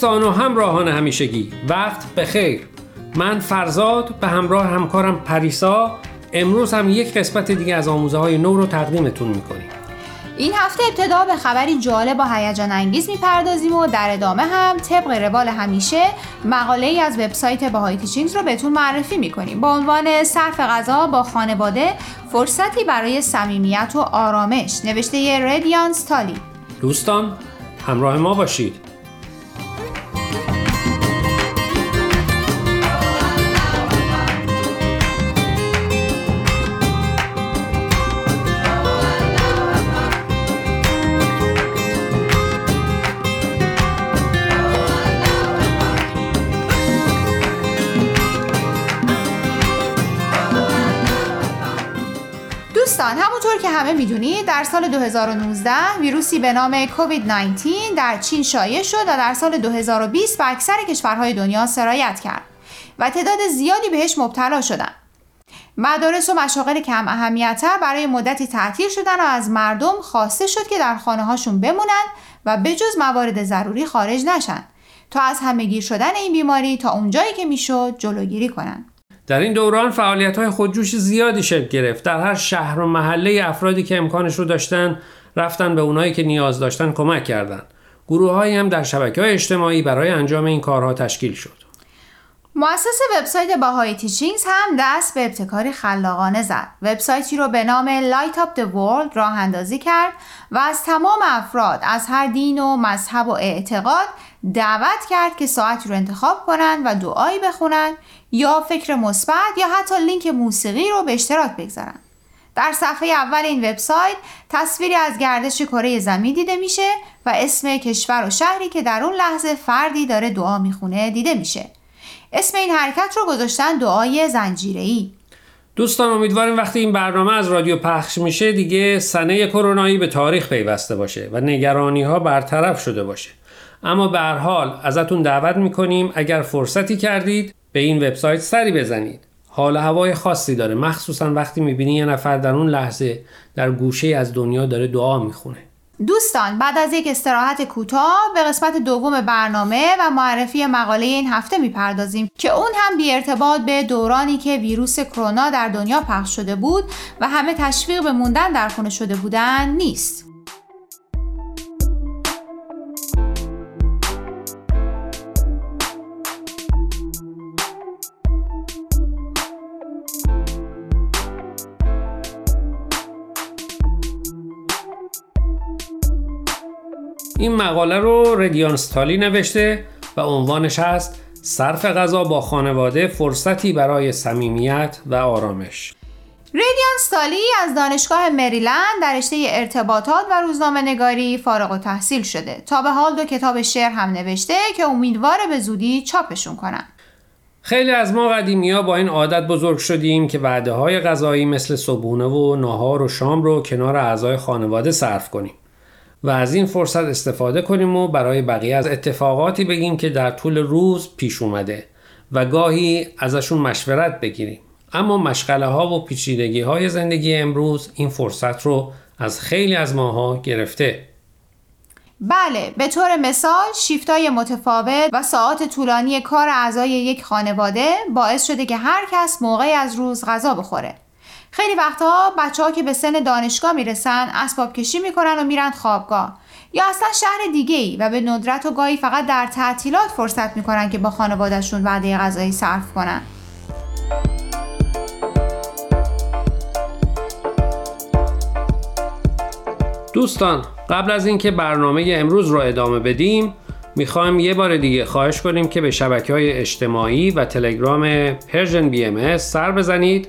دوستان و همراهان همیشگی. وقت بخیر. من فرزاد به همراه همکارم پریسا. امروز هم یک قسمت دیگه از آموزه های نو رو تقدیمتون می‌کنیم. این هفته ابتدا به خبری جالب و هیجان انگیز می‌پردازیم و در ادامه هم طبق روال همیشه مقاله ای از وبسایت باهای تیچینگز رو بهتون معرفی می‌کنیم. با عنوان صرف غذا با خانواده فرصتی برای صمیمیت و آرامش. نوشته ردیانس تالی دوستان همراه ما باشید. همه می‌دونید در سال 2019 ویروسی به نام کووید 19 در چین شایع شد و در سال 2020 به اکثر کشورهای دنیا سرایت کرد و تعداد زیادی بهش مبتلا شدن. مدارس و مشاغل کم اهمیتتر برای مدتی تعطیل شدن و از مردم خواسته شد که در خانه هاشون بمونن و بجز موارد ضروری خارج نشن تا از همهگیر شدن این بیماری تا اونجایی که می‌شد جلوگیری کنند. در این دوران فعالیت های خودجوش زیادی شکل گرفت. در هر شهر و محله افرادی که امکانش رو داشتن رفتن به اونایی که نیاز داشتن کمک کردند گروه هم در شبکه های اجتماعی برای انجام این کارها تشکیل شد. مؤسس وبسایت باهای تیچینگز هم دست به ابتکاری خلاقانه زد. وبسایتی رو به نام Light Up the World راه اندازی کرد و از تمام افراد از هر دین و مذهب و اعتقاد دعوت کرد که ساعتی رو انتخاب کنند و دعایی بخونند یا فکر مثبت یا حتی لینک موسیقی رو به اشتراک بگذارن. در صفحه اول این وبسایت تصویری از گردش کره زمین دیده میشه و اسم کشور و شهری که در اون لحظه فردی داره دعا می‌خونه دیده میشه. اسم این حرکت رو گذاشتن دعای ای. دوستان امیدواریم وقتی این برنامه از رادیو پخش میشه دیگه سنه کرونایی به تاریخ پیوسته باشه و نگرانی ها برطرف شده باشه. اما به هر حال ازتون دعوت می‌کنیم اگر فرصتی کردید به این وبسایت سری بزنید حال هوای خاصی داره مخصوصا وقتی می‌بینی یه نفر در اون لحظه در گوشه از دنیا داره دعا می‌خونه دوستان بعد از یک استراحت کوتاه به قسمت دوم برنامه و معرفی مقاله این هفته می‌پردازیم که اون هم بی ارتباط به دورانی که ویروس کرونا در دنیا پخش شده بود و همه تشویق به موندن در خونه شده بودن نیست. این مقاله رو ردیان ستالی نوشته و عنوانش هست صرف غذا با خانواده فرصتی برای صمیمیت و آرامش. ریدیان ستالی از دانشگاه مریلند در رشته ارتباطات و روزنامه نگاری فارغ و تحصیل شده. تا به حال دو کتاب شعر هم نوشته که امیدواره به زودی چاپشون کنن. خیلی از ما قدیمی ها با این عادت بزرگ شدیم که وعده های غذایی مثل صبحونه و ناهار و شام رو کنار اعضای خانواده صرف کنیم. و از این فرصت استفاده کنیم و برای بقیه از اتفاقاتی بگیم که در طول روز پیش اومده و گاهی ازشون مشورت بگیریم. اما مشغله ها و پیچیدگی های زندگی امروز این فرصت رو از خیلی از ماها گرفته. بله به طور مثال شیفتای متفاوت و ساعات طولانی کار اعضای یک خانواده باعث شده که هر کس موقعی از روز غذا بخوره. خیلی وقتها بچه ها که به سن دانشگاه می‌رسن اسباب کشی می‌کنن و میرن خوابگاه. یا اصلا شهر دیگه ای و به ندرت و گاهی فقط در تعطیلات فرصت می‌کنن که با خانوادهشون وعده غذایی صرف کنن. دوستان قبل از اینکه برنامه امروز رو ادامه بدیم می‌خوایم یه بار دیگه خواهش کنیم که به شبکه های اجتماعی و تلگرام Persian BM سر بزنید.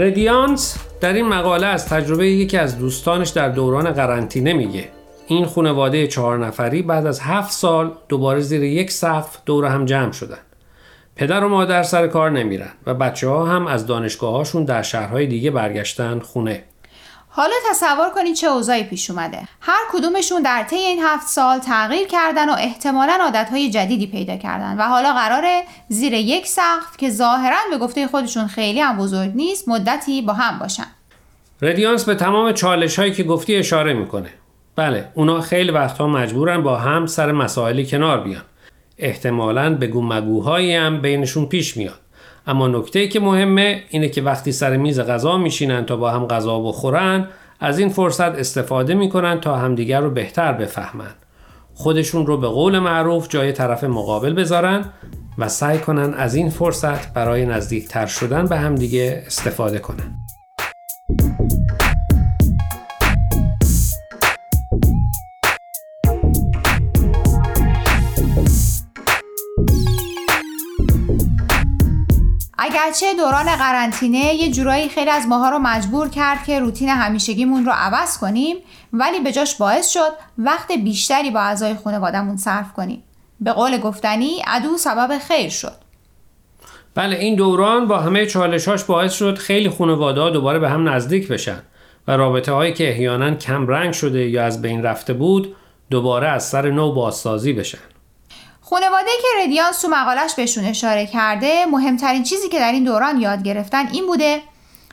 ردیانس در این مقاله از تجربه یکی از دوستانش در دوران قرنطینه میگه این خانواده چهار نفری بعد از هفت سال دوباره زیر یک سقف دور هم جمع شدن. پدر و مادر سر کار نمیرن و بچه ها هم از دانشگاه هاشون در شهرهای دیگه برگشتن خونه. حالا تصور کنید چه اوضاعی پیش اومده. هر کدومشون در طی این هفت سال تغییر کردن و احتمالا عادتهای جدیدی پیدا کردن و حالا قراره زیر یک سقف که ظاهرا به گفته خودشون خیلی هم بزرگ نیست مدتی با هم باشن. ردیانس به تمام چالش هایی که گفتی اشاره می‌کنه. بله اونا خیلی وقتها مجبورن با هم سر مسائلی کنار بیان. احتمالا به مگوهایی هم بینشون پیش میاد. اما نکته که مهمه اینه که وقتی سر میز غذا میشینن تا با هم غذا بخورن از این فرصت استفاده می‌کنن تا همدیگر رو بهتر بفهمن. خودشون رو به قول معروف جای طرف مقابل بذارن و سعی کنن از این فرصت برای نزدیکتر شدن به همدیگه استفاده کنن. اگرچه دوران قرنطینه یه جورایی خیلی از ماها رو مجبور کرد که روتین همیشگیمون رو عوض کنیم ولی به جاش باعث شد وقت بیشتری با اعضای خانوادهمون صرف کنیم. به قول گفتنی عدو سبب خیر شد. بله این دوران با همه چالشاش باعث شد خیلی خانواده دوباره به هم نزدیک بشن و رابطه هایی که احیانا کم رنگ شده یا از بین رفته بود دوباره از سر نو بازسازی بشن. خانواده که ردیانس تو مقالش بهشون اشاره کرده مهمترین چیزی که در این دوران یاد گرفتن این بوده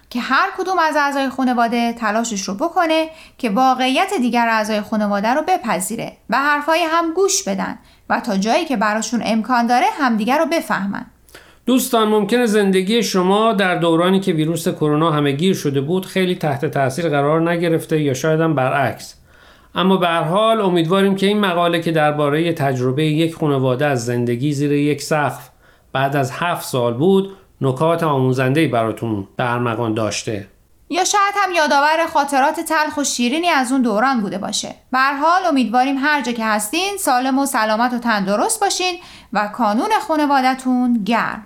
که هر کدوم از اعضای خانواده تلاشش رو بکنه که واقعیت دیگر اعضای خانواده رو بپذیره و حرفای هم گوش بدن و تا جایی که براشون امکان داره همدیگر رو بفهمن. دوستان ممکنه زندگی شما در دورانی که ویروس کرونا همه گیر شده بود خیلی تحت تاثیر قرار نگرفته یا شاید هم برعکس. اما به حال امیدواریم که این مقاله که درباره تجربه یک خانواده از زندگی زیر یک سقف بعد از هفت سال بود نکات آموزنده براتون در ارمغان داشته. یا شاید هم یادآور خاطرات تلخ و شیرینی از اون دوران بوده باشه. به حال امیدواریم هر جا که هستین سالم و سلامت و تندرست باشین و کانون خانوادتون گرم.